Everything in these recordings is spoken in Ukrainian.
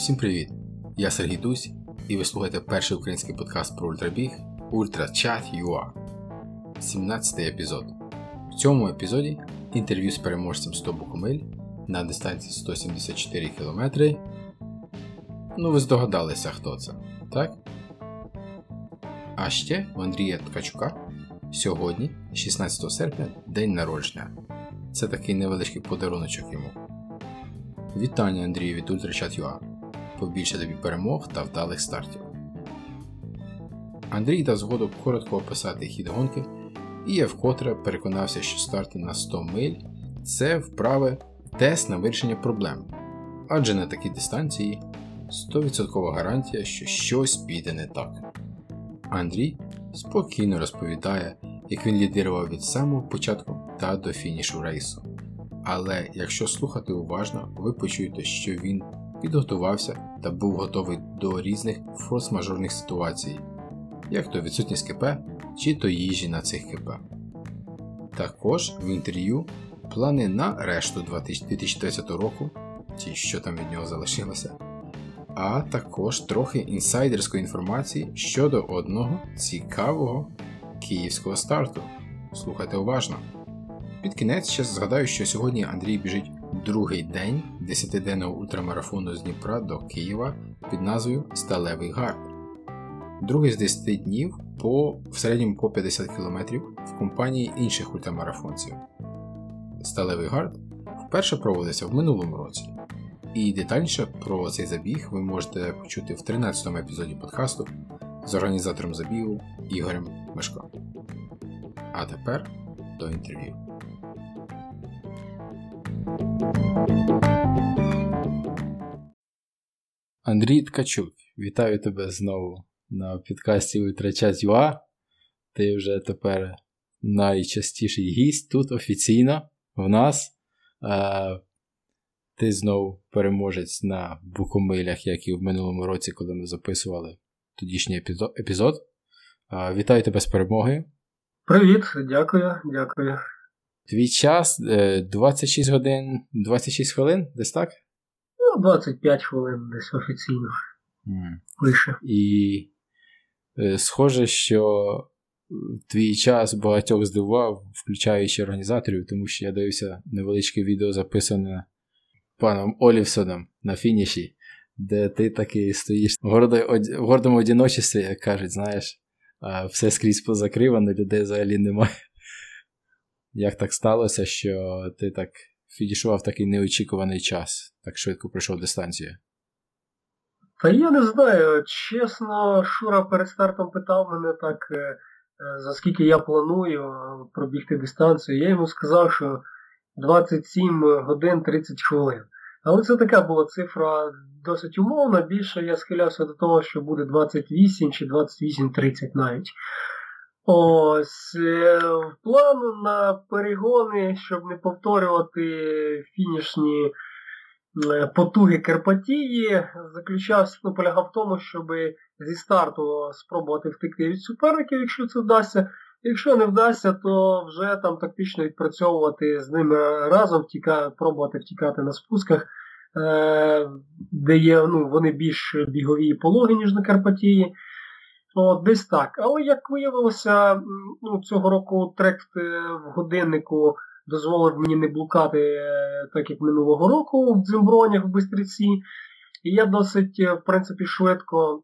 Всім привіт! Я Сергій Дусь, і ви слухаєте перший український подкаст про ультрабіг UltraChat.ua 17 епізод. В цьому епізоді інтерв'ю з переможцем 100 букомиль на дистанції 174 км. Ну, ви здогадалися, хто це, так? А ще у Андрія Ткачука сьогодні, 16 серпня, день народження. Це такий невеличкий подаруночок йому. Вітання Андрію від UltraChat.ua побільше тобі перемог та вдалих стартів. Андрій дав згоду коротко описати хід гонки, і я вкотре переконався, що старти на 100 миль це вправи тест на вирішення проблем, адже на такій дистанції 100% гарантія, що щось піде не так. Андрій спокійно розповідає, як він лідирував від самого початку та до фінішу рейсу. Але якщо слухати уважно, ви почуєте, що він підготувався та був готовий до різних форс-мажорних ситуацій, як то відсутність КП чи то їжі на цих КП. Також в інтерв'ю плани на решту 2020 року, ті, що там від нього залишилося, а також трохи інсайдерської інформації щодо одного цікавого київського старту. Слухайте уважно. Під кінець ще згадаю, що сьогодні Андрій біжить другий день 10-денного ультрамарафону з Дніпра до Києва під назвою Сталевий Гард. Другий з 10 днів по, в середньому по 50 км в компанії інших ультрамарафонців. Сталевий гард вперше проводився в минулому році. І детальніше про цей забіг ви можете почути в 13 му епізоді подкасту з організатором забігу Ігорем Мешко. А тепер до інтерв'ю. Андрій Ткачук, вітаю тебе знову на підкасті UltraChat.ua. Ти вже тепер найчастіший гість тут офіційно в нас. А, Ти знову переможець на букомилях, як і в минулому році, коли ми записували тодішній епізод. А, Вітаю тебе з перемогою. Привіт, дякую, дякую. Твій час 26 е, годин 26 хвилин, десь так? Ну, 25 хвилин десь офіційно. Mm. Вище. І е, схоже, що твій час багатьох здивував, включаючи організаторів, тому що я дивився невеличке відео, записане паном Олівсоном на фініші, де ти таки стоїш в гордому одіночестві, як кажуть, знаєш, все скрізь позакривано, людей взагалі немає. Як так сталося, що ти так фінішував такий неочікуваний час, так швидко пройшов дистанцію? Та я не знаю. Чесно, Шура перед стартом питав мене так, е, е, за скільки я планую пробігти дистанцію. Я йому сказав, що 27 годин 30 хвилин. Але це така була цифра досить умовна. Більше я схилявся до того, що буде 28 чи 28-30 навіть. Ось е, план на перегони, щоб не повторювати фінішні е, потуги Карпатії, заключався, ну, полягав в тому, щоб зі старту спробувати втекти від суперників, якщо це вдасться. Якщо не вдасться, то вже там тактично відпрацьовувати з ними разом, втіка, пробувати втікати на спусках, е, де є ну, вони більш бігові і пологи, ніж на Карпатії. От, Десь так. Але як виявилося, ну, цього року трек в годиннику дозволив мені не блукати, е, так як минулого року в дзимбронях в Бистриці. І я досить, е, в принципі, швидко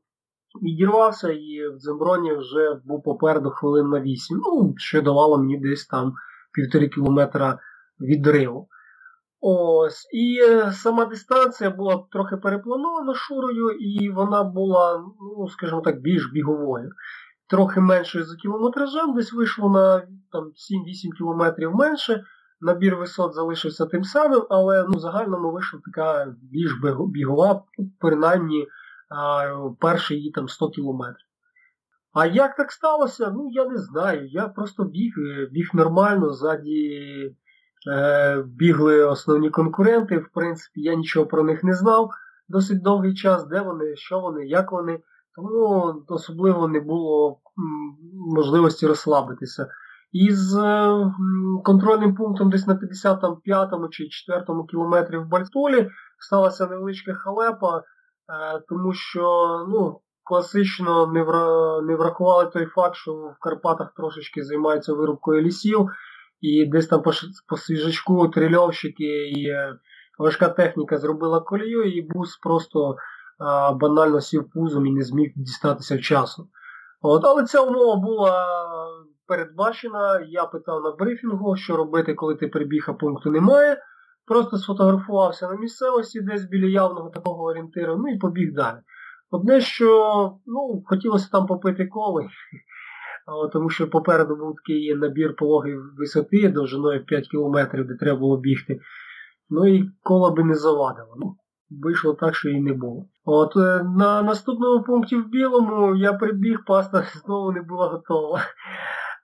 відірвався і в дзимброні вже був попереду хвилин на 8. Ну, що давало мені десь там півтори кілометра відриву. Ось, І е, сама дистанція була трохи перепланована шурою, і вона була, ну, скажімо так, більш біговою. Трохи меншою за кілометражем, десь вийшло на там, 7-8 кілометрів менше. Набір висот залишився тим самим, але ну, загальному вийшла така більш бігова, принаймні перші її там 100 кілометрів. А як так сталося? Ну я не знаю. Я просто біг, е, біг нормально ззаді бігли основні конкуренти. В принципі, я нічого про них не знав досить довгий час, де вони, що вони, як вони. Тому особливо не було можливості розслабитися. І з контрольним пунктом десь на 55-му чи 4-му кілометрі в Бальтолі сталася невеличка халепа. тому що ну, класично не врахували той факт, що в Карпатах трошечки займаються вирубкою лісів, і десь там по, по свіжачку трильовщики і е, важка техніка зробила колію, і бус просто банально сів пузом і не зміг дістатися вчасно. От, Але ця умова була передбачена. Я питав на брифінгу, що робити, коли ти прибіг, а пункту немає. Просто сфотографувався на місцевості, десь біля явного такого орієнтиру, ну і побіг далі. Одне, що ну, хотілося там попити коли, тому що попереду був такий набір пологої висоти довжиною 5 кілометрів, де треба було бігти. Ну і кола би не завадило. Ну, Вийшло так, що і не було. От е, На наступному пункті в білому я прибіг, паста знову не була готова.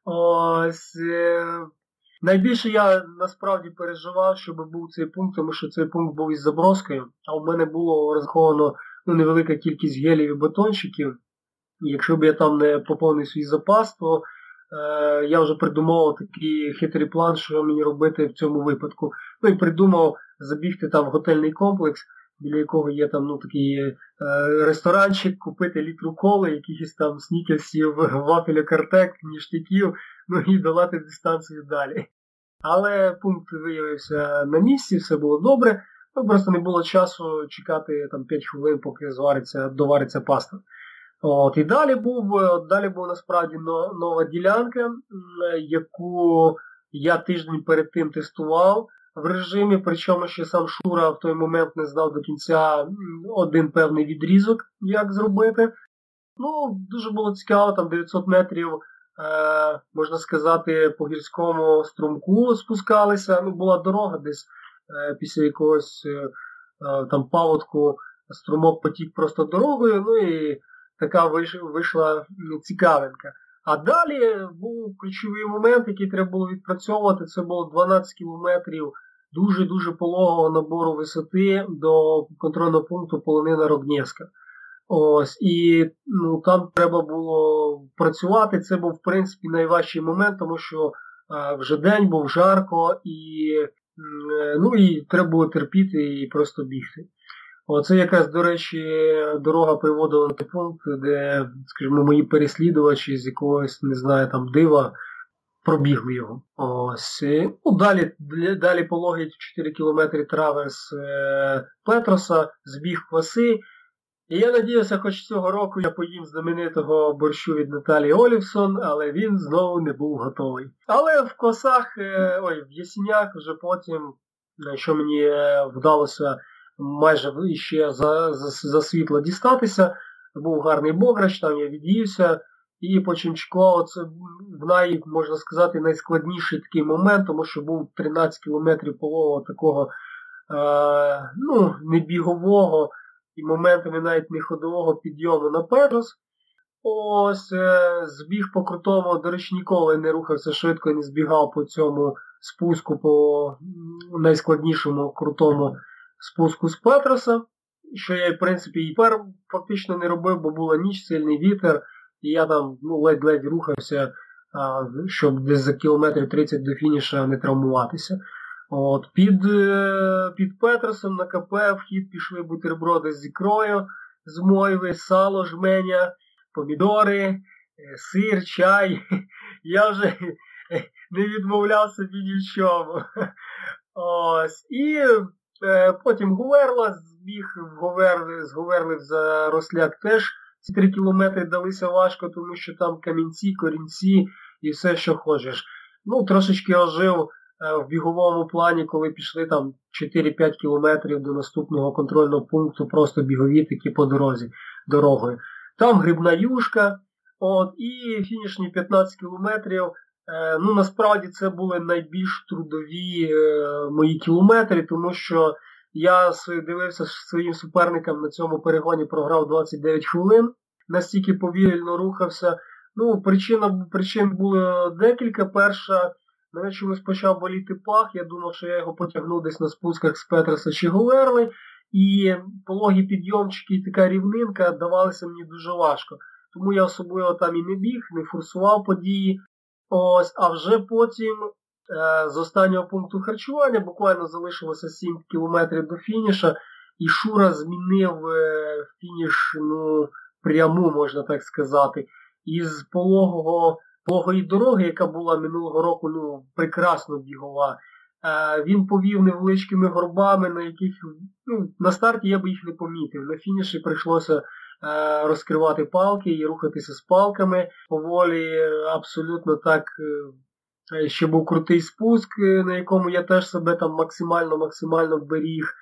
Ось. Е, найбільше я насправді переживав, щоб був цей пункт, тому що цей пункт був із заброскою, а в мене було розраховано ну, невелика кількість гелів і бетончиків. Якщо б я там не поповнив свій запас, то е, я вже придумав такий хитрий план, що мені робити в цьому випадку. Ну і придумав забігти там в готельний комплекс, біля якого є там ну, такий е, ресторанчик, купити літру коли, якихось там снікерсів, вафеля картек, ніштяків, ну і долати дистанцію далі. Але пункт виявився на місці, все було добре. Ну, Просто не було часу чекати там 5 хвилин, поки звариться, довариться паста. От, І далі був е, далі був насправді нова ділянка, яку я тиждень перед тим тестував в режимі, причому ще сам Шура в той момент не знав до кінця один певний відрізок, як зробити. Ну, Дуже було цікаво, там 900 метрів, е, можна сказати, по гірському струмку спускалися. Ну, Була дорога десь е, після якогось е, е там паводку струмок потік просто дорогою. ну і така вийшла цікавинка. А далі був ключовий момент, який треба було відпрацьовувати. Це було 12 кілометрів дуже-дуже пологого набору висоти до контрольного пункту полонина Рогнєвська. Ось, І ну, там треба було працювати. Це був, в принципі, найважчий момент, тому що а, вже день був жарко і ну, і треба було терпіти і просто бігти. Оце якраз, до речі, дорога приводила на пункт, де, скажімо, мої переслідувачі з якогось, не знаю, там дива пробігли його. Ось. Ну, Далі далі пологий 4 кілометри траверс е, Петроса, збіг кваси. І я надіюся, хоч цього року я поїм знаменитого борщу від Наталії Олівсон, але він знову не був готовий. Але в косах, е, ой, в Ясінях вже потім, що мені е, вдалося майже ще за, за, за світло дістатися. Був гарний бограч, там я від'ївся. І Починчко це в най, можна сказати, найскладніший такий момент, тому що був 13 кілометрів полового такого е, ну, не бігового і моментами навіть не ходового підйому на Петрос. Ось е, збіг по крутому, до речі, ніколи не рухався швидко і не збігав по цьому спуску, по найскладнішому крутому спуску з Петроса, що я, в принципі, і пер фактично не робив, бо була ніч, сильний вітер, і я там ну, ледь-ледь рухався, а, щоб десь за кілометрів 30 до фініша не травмуватися. От, Під е, під Петросом на КП в хід пішли бутерброди з ікрою, з мойви, сало, жменя, помідори, е, сир, чай. Я вже не відмовляв собі ні в чому. Ось. І Е, потім Гуверла збіг в Говерли, з Говерлив за Росляк теж ці три кілометри далися важко, тому що там камінці, корінці і все, що хочеш. Ну, трошечки ожив е, в біговому плані, коли пішли там 4-5 кілометрів до наступного контрольного пункту, просто бігові такі по дорозі, дорогою. Там грибна юшка, от, і фінішні 15 кілометрів. Е, ну, Насправді це були найбільш трудові е, мої кілометри, тому що я дивився своїм суперникам на цьому перегоні, програв 29 хвилин, настільки повільно рухався. Ну, причина, Причин було декілька. Перша, мене чомусь почав боліти пах, я думав, що я його потягну десь на спусках з Петреса чи Говерли, і пологі підйомчики і така рівнинка давалися мені дуже важко. Тому я особливо там і не біг, не форсував події. Ось, А вже потім е, з останнього пункту харчування буквально залишилося 7 кілометрів до фініша. і Шура змінив е, фінішну пряму, можна так сказати, із пологого, пологої дороги, яка була минулого року ну, прекрасно бігова. Е, він повів невеличкими горбами, на яких ну, на старті я б їх не помітив. На фініші прийшлося розкривати палки і рухатися з палками. Поволі абсолютно так. Ще був крутий спуск, на якому я теж себе там максимально-максимально беріг.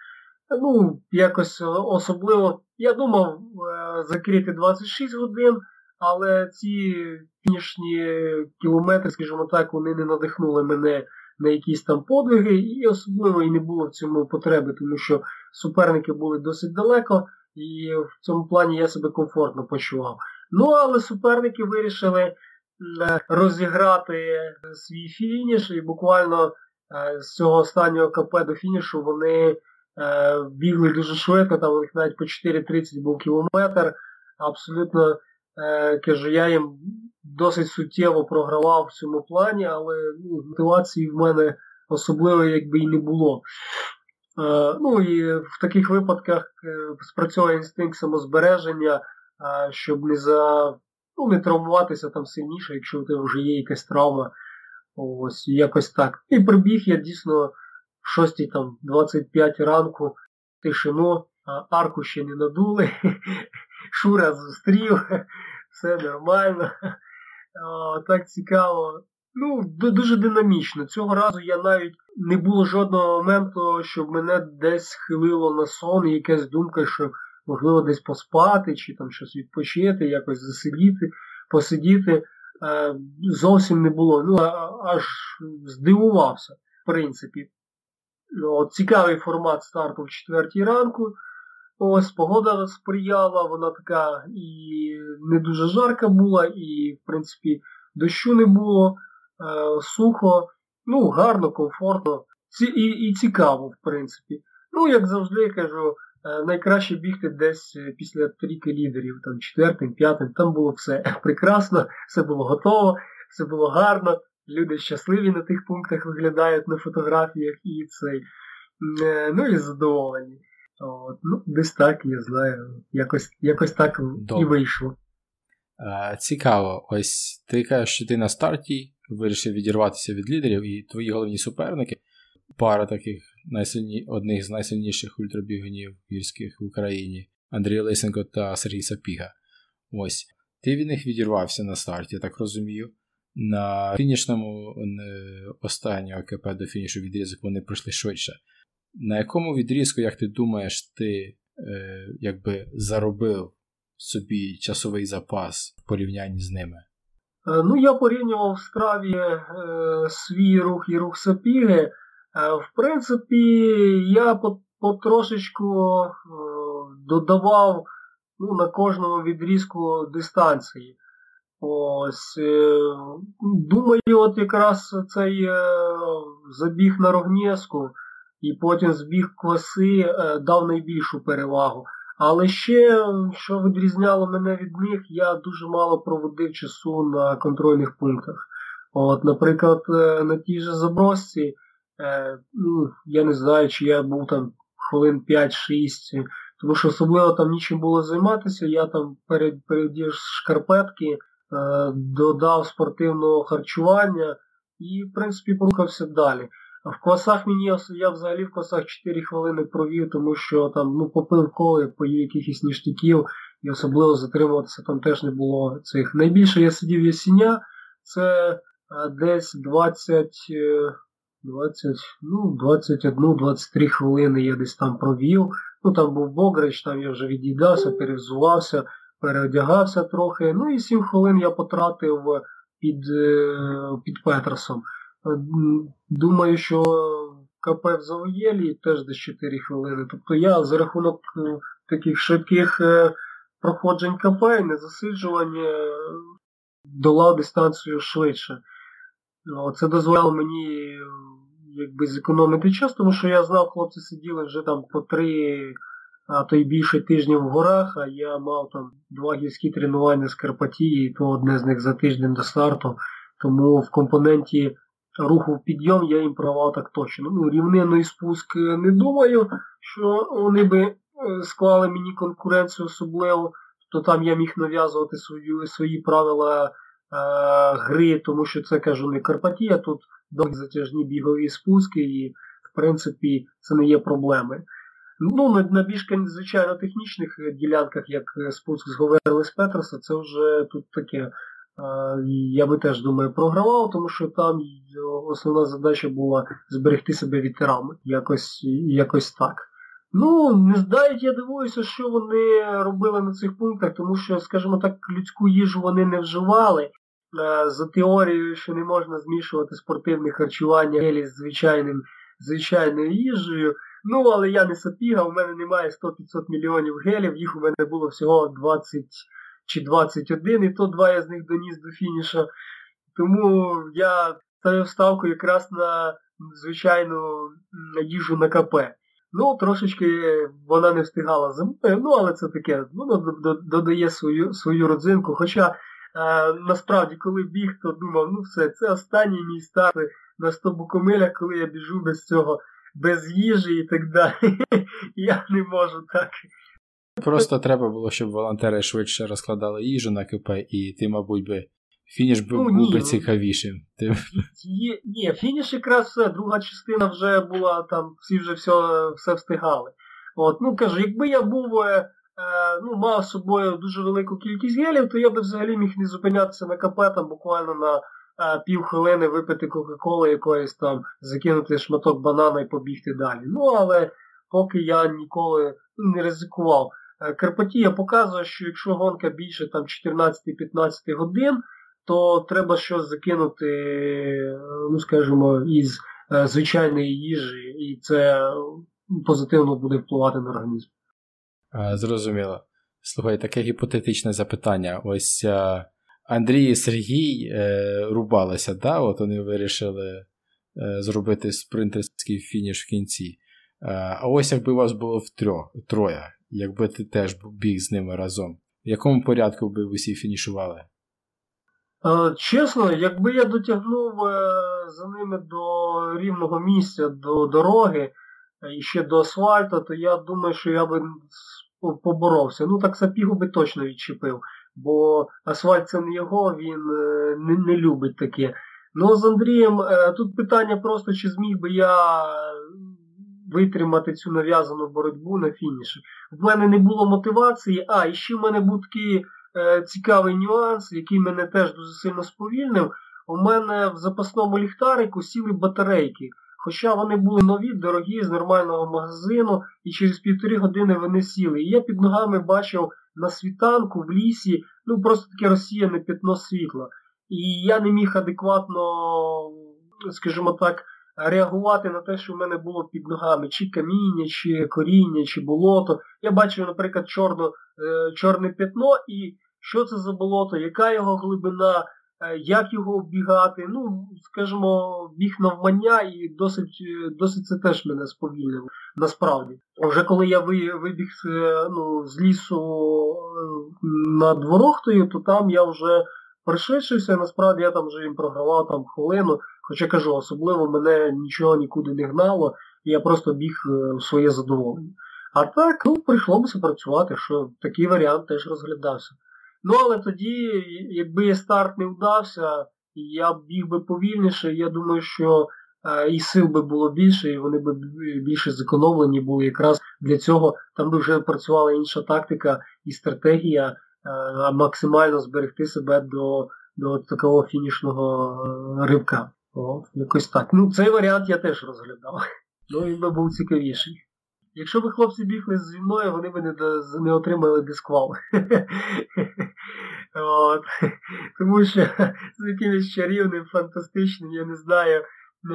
Ну, якось особливо, я думав е, закрити 26 годин, але ці фінішні кілометри, скажімо так, вони не надихнули мене на якісь там подвиги, і особливо і не було в цьому потреби, тому що суперники були досить далеко, і в цьому плані я себе комфортно почував. Ну, але суперники вирішили е, розіграти свій фініш, і буквально е, з цього останнього КП до фінішу вони. Е, бігли дуже швидко, там у них навіть по 4.30 був кілометр. Абсолютно кажу, я їм досить суттєво програвав в цьому плані, але ну, мотивації в мене особливо якби і не було. Е, ну і в таких випадках спрацьовує інстинкт самозбереження, щоб не за, ну, не травмуватися там сильніше, якщо у тебе вже є якась травма. Ось якось так. І прибіг я дійсно. 6 там 25 ранку тишину, арку ще не надули, Шура зустрів, все нормально. О, так цікаво. Ну, дуже динамічно. Цього разу я навіть не було жодного моменту, щоб мене десь схилило на сон, якась думка, що можливо десь поспати, чи там щось відпочити, якось засидіти, посидіти. Е, зовсім не було. Ну, аж здивувався, в принципі. Ну, Цікавий формат старту в четвертій ранку. Ось погода сприяла, вона така і не дуже жарка була, і, в принципі, дощу не було, сухо, ну, гарно, комфортно і і цікаво, в принципі. Ну, як завжди я кажу, е, найкраще бігти десь після трійки лідерів, там четвертим, п'ятим, там було все прекрасно, все було готово, все було гарно люди щасливі на тих пунктах виглядають на фотографіях і цей. Е, ну і задоволені. От, Ну, Десь так, я знаю. Якось якось так Добре. і вийшло. Е, цікаво, ось ти кажеш, що ти на старті вирішив відірватися від лідерів, і твої головні суперники, пара таких найсильні, одних з найсильніших ультрабігунів гірських в Україні Андрій Лисенко та Сергій Сапіга. Ось. Ти від них відірвався на старті, я так розумію. На фінішному останнього КП до фінішу відрізок вони пройшли швидше. На якому відрізку, як ти думаєш, ти е, якби заробив собі часовий запас в порівнянні з ними? Е, ну, я порівнював в страві е, свій рух і рух Сапіги. Е, в принципі, я потрошечку е, додавав ну, на кожному відрізку дистанції. Ось, е, Думаю, от якраз цей е, забіг на Рогнєску і потім збіг коси дав найбільшу перевагу. Але ще, що відрізняло мене від них, я дуже мало проводив часу на контрольних пунктах. От, Наприклад, на тій же забросці, ну, я не знаю, чи я був там хвилин 5-6, тому що особливо там нічим було займатися, я там передіж шкарпетки. Е, додав спортивного харчування і, в принципі, порухався далі. В класах мені я взагалі в класах 4 хвилини провів, тому що там ну, попив коли, поїв якихось ніштяків, і особливо затримуватися там теж не було цих. Найбільше я сидів ясіня, це е, десь 20, 20, е, ну, 21-23 хвилини я десь там провів. Ну там був Богрич, там я вже від'їдався, перевзувався переодягався трохи. Ну і 7 хвилин я потратив під е, під Петерсом. Думаю, що КП в Завоєлі теж десь 4 хвилини. Тобто я за рахунок е, таких швидких е, проходжень КП незасиджування долав дистанцію швидше. Це дозволяло мені якби зекономити час, тому що я знав, хлопці сиділи вже там по три а то й більше тижнів в горах, а я мав там два гірські тренування з Карпатії, і то одне з них за тиждень до старту. Тому в компоненті руху в підйом, я їм програвав так точно. Ну, рівнинний спуск не думаю, що вони би склали мені конкуренцію особливо, то там я міг нав'язувати свої, свої правила е, гри, тому що це кажу не Карпатія, тут досить затяжні бігові спуски, і в принципі це не є проблеми. Ну, на, на більш звичайно технічних ділянках, як спуск з Говерли з Петроса, це вже тут таке. Я би теж думаю програвав, тому що там основна задача була зберегти себе вітерами. Якось якось так. Ну, не знають, я дивуюся, що вони робили на цих пунктах, тому що, скажімо так, людську їжу вони не вживали. За теорією, що не можна змішувати спортивне харчування гелі з звичайним, звичайною їжею. Ну, але я не сапіга, у мене немає 100-500 мільйонів гелів, їх у мене було всього 20 чи 21, і то два я з них доніс до фініша. Тому я ставив ставку якраз на звичайну їжу на КП. Ну, трошечки вона не встигала за мною, ну, але це таке, воно додає свою свою родзинку. Хоча е, насправді, коли біг, то думав, ну все, це останній мій старт на 100 букомилях, коли я біжу без цього, без їжі і так далі. Я не можу так. Просто треба було, щоб волонтери швидше розкладали їжу на КП, і ти, мабуть, би фініш би, ну, був би ну, цікавішим. Ти... Є, ні, фініш якраз все, друга частина вже була, там всі вже все все встигали. От, Ну кажу, якби я був, е, е, ну, мав з собою дуже велику кількість гелів, то я би взагалі міг не зупинятися на КП там буквально на е, півхвилини випити Кока-Коли якоїсь там, закинути шматок банана і побігти далі. Ну, але поки я ніколи не ризикував. Е, Карпатія показує, що якщо гонка більше там 14-15 годин, то треба щось закинути, ну скажімо, із е, звичайної їжі, і це позитивно буде впливати на організм. Зрозуміло. Слухай, таке гіпотетичне запитання. Ось Андрій і Сергій е, рубалися, да? От вони вирішили е, зробити спринтерський фініш в кінці. Е, а ось якби у вас було втрьох, троє, якби ти теж біг з ними разом, в якому порядку би всі фінішували? Е, чесно, якби я дотягнув е, за ними до рівного місця, до дороги е, і ще до асфальту, то я думаю, що я би поборовся. Ну так сапігу би точно відчепив, бо асфальт це не його, він не любить таке. Ну з Андрієм тут питання просто, чи зміг би я витримати цю нав'язану боротьбу на фініші. В мене не було мотивації, а і ще в мене був такий е, цікавий нюанс, який мене теж дуже сильно сповільнив. У мене в запасному ліхтарику сіли батарейки. Хоча вони були нові, дорогі, з нормального магазину, і через півтори години вони сіли. І я під ногами бачив на світанку в лісі, ну просто таке розсіяне п'ятно світла. І я не міг адекватно, скажімо так, реагувати на те, що в мене було під ногами, чи каміння, чи коріння, чи болото. Я бачив, наприклад, чорно, е, чорне п'ятно, і що це за болото, яка його глибина, е, як його оббігати. Ну, скажімо, біг навмання і досить е, досить це теж мене сповільнило, насправді. Вже коли я вибіг ну, з лісу над Ворохтою, то там я вже пришвидшився, насправді я там вже їм програвав там хвилину. Хоча кажу, особливо мене нічого нікуди не гнало, і я просто біг е, в своє задоволення. А так, ну, прийшлося працювати, що такий варіант теж розглядався. Ну, але тоді, якби старт не вдався, я біг би повільніше, я думаю, що е, і сил би було більше, і вони б більше зекономлені були якраз для цього. Там би вже працювала інша тактика і стратегія, е, максимально зберегти себе до, до такого фінішного ривка. О, якось так. Ну, цей варіант я теж розглядав. Ну, він би був цікавіший. Якщо б хлопці бігли зі мною, вони б не, не отримали дисквал. От. Тому що з якимось чарівним, фантастичним, я не знаю,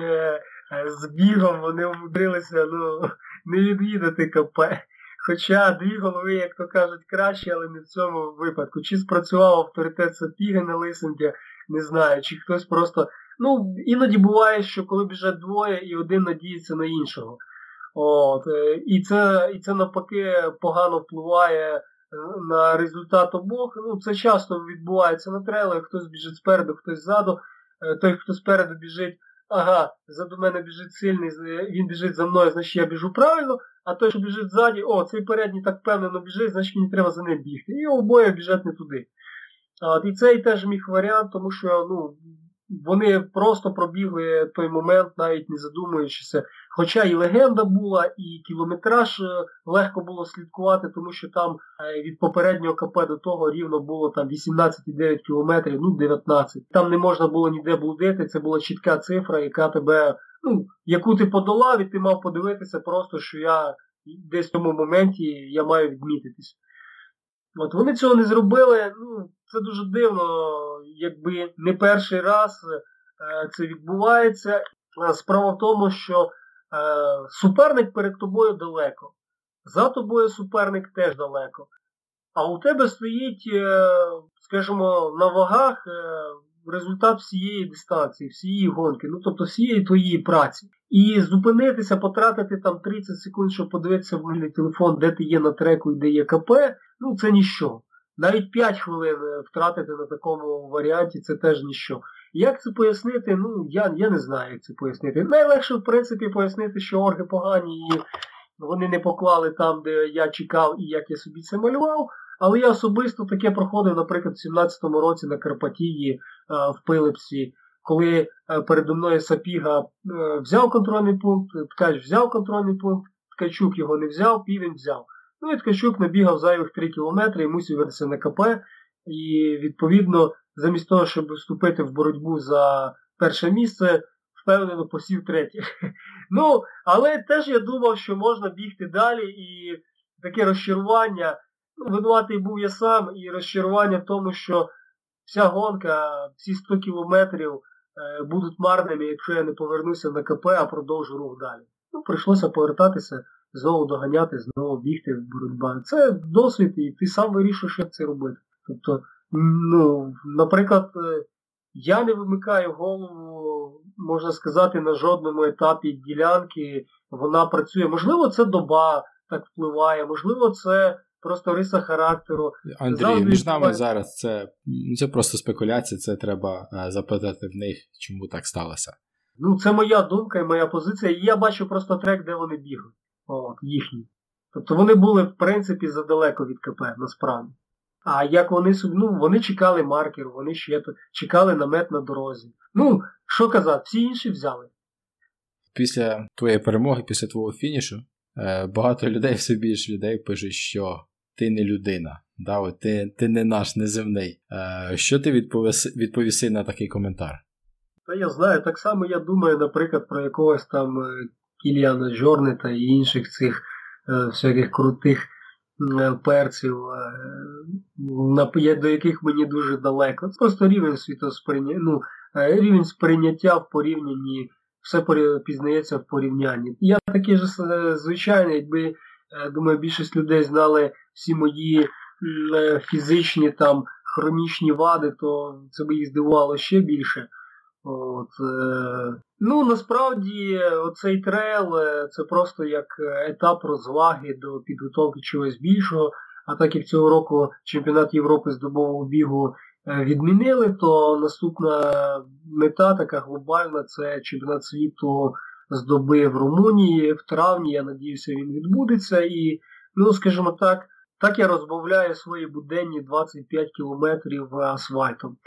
е, з бігом вони умудрилися ну, не відвідати КП. Хоча дві голови, як то кажуть, краще, але не в цьому випадку. Чи спрацював авторитет Сапіги на Лисенка, не знаю, чи хтось просто Ну, іноді буває, що коли біжать двоє і один надіється на іншого. От, е, І це і це навпаки погано впливає е, на результат обох. Ну, Це часто відбувається на трейлах, хтось біжить спереду, хтось ззаду. Е, той, хто спереду біжить, ага, заду мене біжить сильний, він біжить за мною, значить я біжу правильно, а той, що біжить ззаді, о, цей передній так впевнено біжить, значить мені треба за ним бігти. І обоє біжать не туди. От, І цей теж міг варіант, тому що ну, вони просто пробігли той момент, навіть не задумуючися. Хоча і легенда була, і кілометраж е, легко було слідкувати, тому що там е, від попереднього КП до того рівно було там 18,9 кілометрів, ну 19. Там не можна було ніде блудити, це була чітка цифра, яка тебе, ну, яку ти подолав, і ти мав подивитися просто, що я десь в тому моменті я маю відмітитись. От Вони цього не зробили. ну, Це дуже дивно, якби не перший раз е, це відбувається. Е, справа в тому, що е, суперник перед тобою далеко. За тобою суперник теж далеко. А у тебе стоїть, скажімо, на вагах результат всієї дистанції, всієї гонки, ну тобто всієї твоєї праці. І зупинитися, потратити там 30 секунд, щоб подивитися в мобільний телефон, де ти є на треку і де є КП, ну це ніщо. Навіть 5 хвилин е, втратити на такому варіанті це теж ніщо. Як це пояснити? Ну, я я не знаю, як це пояснити. Найлегше, в принципі, пояснити, що орги погані і вони не поклали там, де я чекав і як я собі це малював. Але я особисто таке проходив, наприклад, в 17-му році на Карпатії е, в Пилипсі, коли е, передо мною Сапіга взяв контрольний пункт, Ткач взяв контрольний пункт, Ткачук його не взяв, півень взяв. Ну і Ткачук набігав зайвих 3 кілометри і мусив вернутися на КП. І, відповідно, замість того, щоб вступити в боротьбу за перше місце, впевнено посів третє. Ну, але теж я думав, що можна бігти далі, і таке розчарування. Ну, винуватий був я сам, і розчарування в тому, що вся гонка, всі 100 кілометрів е, будуть марними, якщо я не повернуся на КП, а продовжу рух далі. Ну, прийшлося повертатися знову доганяти, знову бігти в боротьба. Це досвід, і ти сам вирішуєш, як це робити. Тобто, ну, наприклад, е, я не вимикаю голову, можна сказати, на жодному етапі ділянки, вона працює. Можливо, це доба так впливає, можливо, це просто риса характеру. Андрій, Завжди між нами зараз це це просто спекуляція, це треба е, запитати в них, чому так сталося. Ну, це моя думка і моя позиція. І я бачу просто трек, де вони бігають. От, їхні. Тобто вони були, в принципі, задалеко від КП, насправді. А як вони ну, вони чекали маркеру, вони ще чекали намет на дорозі. Ну, що казати, всі інші взяли. Після твоєї перемоги, після твого фінішу, е, багато людей, все більше людей пишуть, що ти не людина, да, ти ти не наш неземний. Е, що ти відповіси, відповіси на такий коментар? Та я знаю, так само я думаю, наприклад, про якогось там е, Кіліана Жорнета і інших цих е, всяких крутих е, перців, е, до яких мені дуже далеко. Просто рівень світосприйняття, ну, е, рівень сприйняття в порівнянні, все пізнається в порівнянні. Я такий же е, звичайний, якби, думаю, більшість людей знали всі мої фізичні там хронічні вади, то це би їх здивувало ще більше. От, е, Ну, насправді, оцей трейл е, це просто як етап розваги до підготовки чогось більшого. А так як цього року чемпіонат Європи з добового бігу е, відмінили, то наступна мета така глобальна це чемпіонат світу з доби в Румунії в травні. Я надіюся, він відбудеться. І, ну, скажімо так, так я розбавляю свої буденні 25 кілометрів асфальтом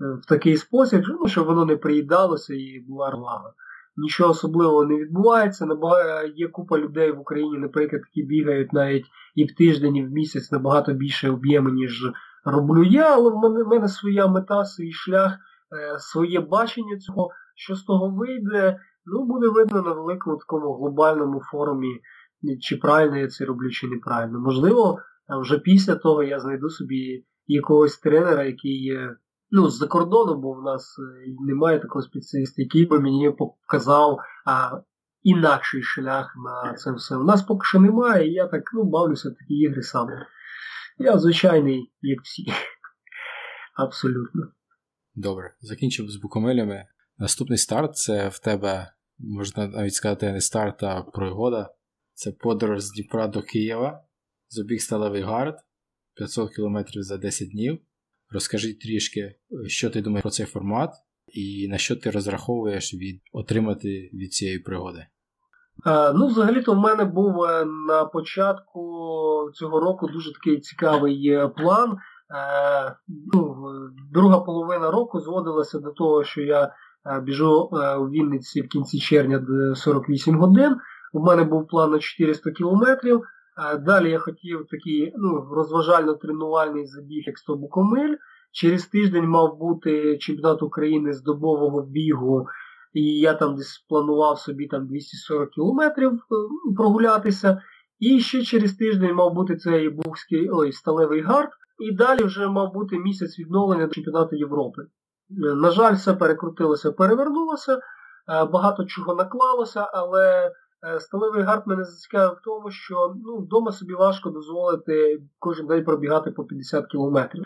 в такий спосіб, ну, щоб воно не приїдалося і була рвага. Нічого особливого не відбувається. Є купа людей в Україні, наприклад, які бігають навіть і в тиждень, і в місяць набагато більше об'єму, ніж роблю я, але в мене, своя мета, свій шлях, е, своє бачення цього, що з того вийде, ну, буде видно на великому такому глобальному форумі, чи правильно я це роблю, чи неправильно. Можливо, вже після того я знайду собі якогось тренера, який ну, з-за кордону, бо в нас е, немає такого спеціаліста, який би мені показав а, інакший шлях на це все. У нас поки що немає, і я так ну, бавлюся в такі ігри сам. Я звичайний, як всі. Абсолютно. Добре, закінчив з букомилями. Наступний старт це в тебе, можна навіть сказати, не старт, а пригода. Це подорож з Дніпра до Києва. Забіг Сталевий Гард 500 км за 10 днів. Розкажи трішки, що ти думаєш про цей формат, І на що ти розраховуєш від отримати від цієї пригоди? Е, ну, взагалі-то в мене був е, на початку цього року дуже такий цікавий е, план. Ну, Друга половина року зводилася до того, що я біжу у Вінниці в кінці червня 48 годин. У мене був план на 400 кілометрів. Далі я хотів такий ну, розважально-тренувальний забіг, як 100 букомиль. Через тиждень мав бути чемпіонат України з добового бігу і я там десь планував собі там 240 кілометрів е, прогулятися. І ще через тиждень мав бути цей бухський ой, сталевий гард, і далі вже мав бути місяць відновлення до чемпіонату Європи. Е, на жаль, все перекрутилося, перевернулося, е, багато чого наклалося, але сталевий гард мене зацікавив в тому, що ну, вдома собі важко дозволити кожен день пробігати по 50 кілометрів.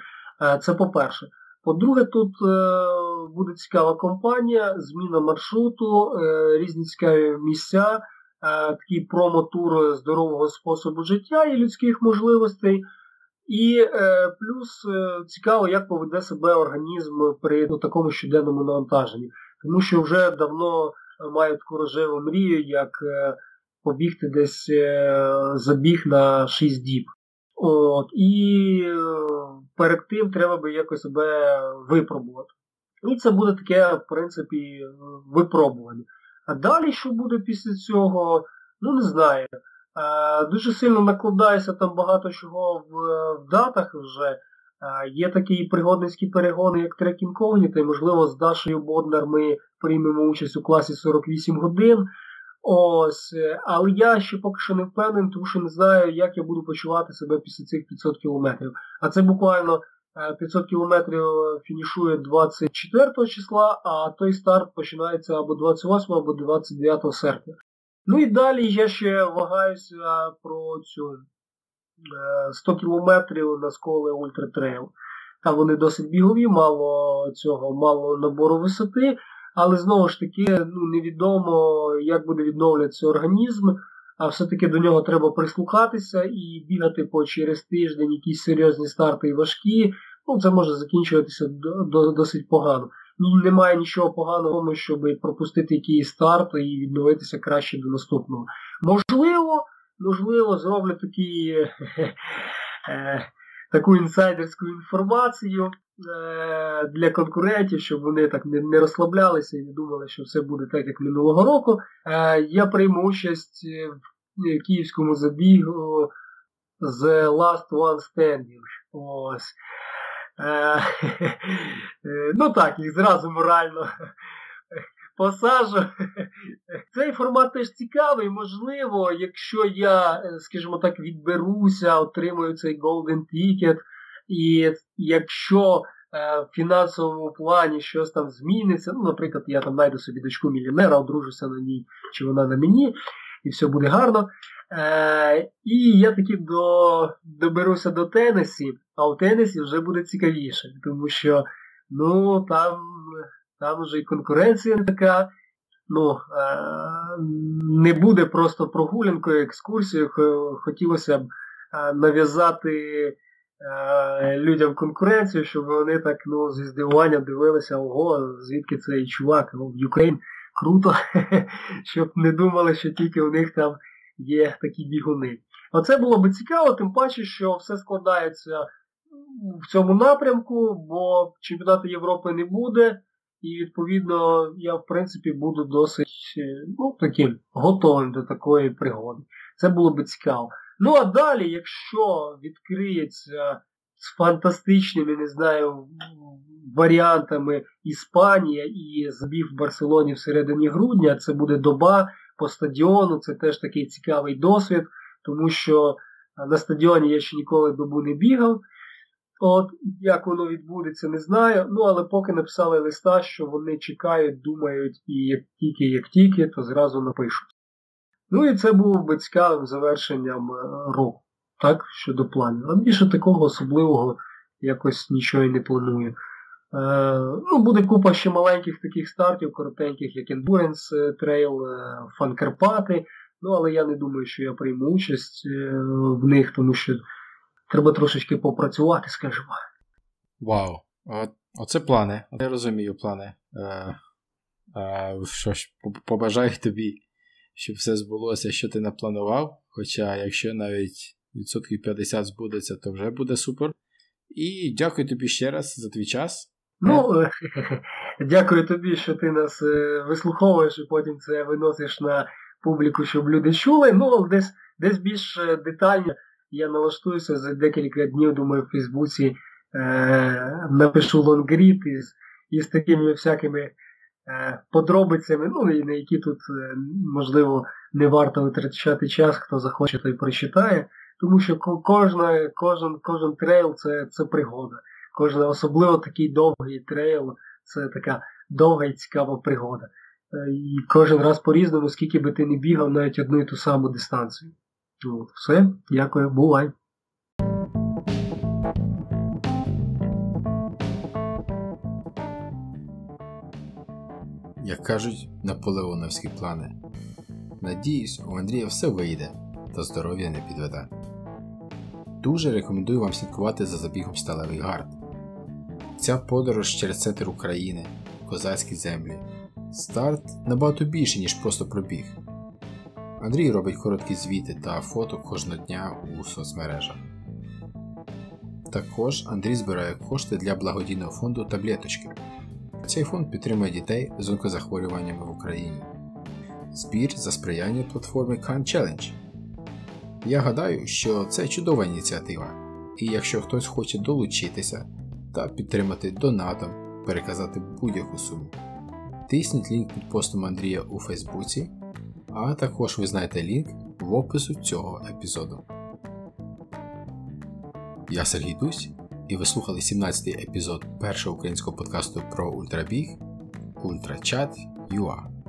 Це по-перше. По-друге, тут е, буде цікава компанія, зміна маршруту, е, різні цікаві місця, е, такий промо-тур здорового способу життя і людських можливостей. І е, плюс е, цікаво, як поведе себе організм при ну, такому щоденному навантаженні. Тому що вже давно маю таку рожеву мрію, як е, побігти десь забіг на 6 діб. От, І е, перед тим треба би якось себе випробувати. І це буде таке, в принципі, випробування. А далі, що буде після цього, ну не знаю. Е, дуже сильно накладається там багато чого в, датах вже. Е, є такі пригодницькі перегони, як трек інкогніта, і, можливо, з Дашею Боднар ми приймемо участь у класі 48 годин. Ось, е, але я ще поки що не впевнений, тому що не знаю, як я буду почувати себе після цих 500 кілометрів. А це буквально 500 е, кілометрів фінішує 24 числа, а той старт починається або 28, або 29 серпня. Ну і далі я ще вагаюся про цю 100 е, кілометрів на сколи Ultra Trail. Там вони досить бігові, мало цього, мало набору висоти. Але знову ж таки, ну, невідомо, як буде відновлюватися організм, а все-таки до нього треба прислухатися і бігати по через тиждень якісь серйозні старти і важкі. Ну, це може закінчуватися досить погано. Ну, Немає нічого поганого, щоб пропустити якийсь старт і відновитися краще до наступного. Можливо, можливо, зроблю такі, е, таку інсайдерську інформацію. Е, для конкурентів, щоб вони так не, не розслаблялися і не думали, що все буде так, як минулого року. Е, я прийму участь в київському забігу The Last One Standing. Ось. Е, ну так, їх зразу морально посажу. Цей формат теж цікавий, можливо, якщо я, скажімо так, відберуся, отримую цей Golden Ticket, і якщо е, в фінансовому плані щось там зміниться, ну, наприклад, я там знайду собі дочку мільйонера, одружуся на ній, чи вона на мені, і все буде гарно. Е, І я таки до, доберуся до Теннесі, а у Теннесі вже буде цікавіше, тому що ну, там там вже і конкуренція така. Ну, е, Не буде просто прогулянкою, екскурсією. Хотілося б е, нав'язати Е, людям конкуренцію, щоб вони так ну, зі здивуванням дивилися, ого, звідки цей чувак, ну, Ukraine, круто, щоб не думали, що тільки у них там є такі бігуни. Оце було би цікаво, тим паче, що все складається в цьому напрямку, бо чемпіонату Європи не буде. І, відповідно, я, в принципі, буду досить ну, таким готовим до такої пригоди. Це було би цікаво. Ну а далі, якщо відкриється з фантастичними, не знаю, варіантами Іспанія і забіг в Барселоні всередині грудня, це буде доба по стадіону, це теж такий цікавий досвід, тому що на стадіоні я ще ніколи добу не бігав. От, Як воно відбудеться, не знаю. Ну, але поки написали листа, що вони чекають, думають, і як тільки, як тільки, то зразу напишуть. Ну і це було би цікавим завершенням е, року, так, щодо планів. А більше такого особливого якось нічого і не планую. Е, ну, Буде купа ще маленьких таких стартів, коротеньких, як Endurance Trail, Фан Карпати. Ну, але я не думаю, що я прийму участь е, в них, тому що треба трошечки попрацювати, скажімо. Вау. Оце плани. Я розумію плани. Е, е, що ж, побажаю тобі, щоб все збулося, що ти напланував. Хоча, якщо навіть відсотків 50 збудеться, то вже буде супер. І дякую тобі ще раз за твій час. Ну, дякую тобі, що ти нас е, вислуховуєш і потім це виносиш на публіку, щоб люди чули. Ну, десь десь більш е, детально я налаштуюся за декілька днів, думаю, в Фейсбуці е, напишу лонгрід із, із такими всякими е, подробицями, ну, і на які тут, е, можливо, не варто витрачати час, хто захоче, той прочитає. Тому що кожна, кожен кожен трейл це це пригода. Кожен особливо такий довгий трейл це така довга і цікава пригода. Е, і кожен раз по-різному, скільки би ти не бігав, навіть одну і ту саму дистанцію. Все, дякую, бувай. Як кажуть, наполеоновські плани. Надіюсь, у Андрія все вийде, та здоров'я не підведе. Дуже рекомендую вам слідкувати за забігом Сталевий Гард. Ця подорож через центр України, козацькі землі. Старт набагато більше, ніж просто пробіг. Андрій робить короткі звіти та фото кожного дня у соцмережах. Також Андрій збирає кошти для благодійного фонду таблеточки. Цей фонд підтримує дітей з онкозахворюваннями в Україні. Збір за сприяння платформи Khan Challenge. Я гадаю, що це чудова ініціатива, і якщо хтось хоче долучитися та підтримати донатом, переказати будь-яку суму, тисніть лінк під постом Андрія у Фейсбуці, а також ви знаєте лінк в опису цього епізоду. Я Сергій Дусь, і ви слухали 17-й епізод першого українського подкасту про ультрабіг Ультрачат.ua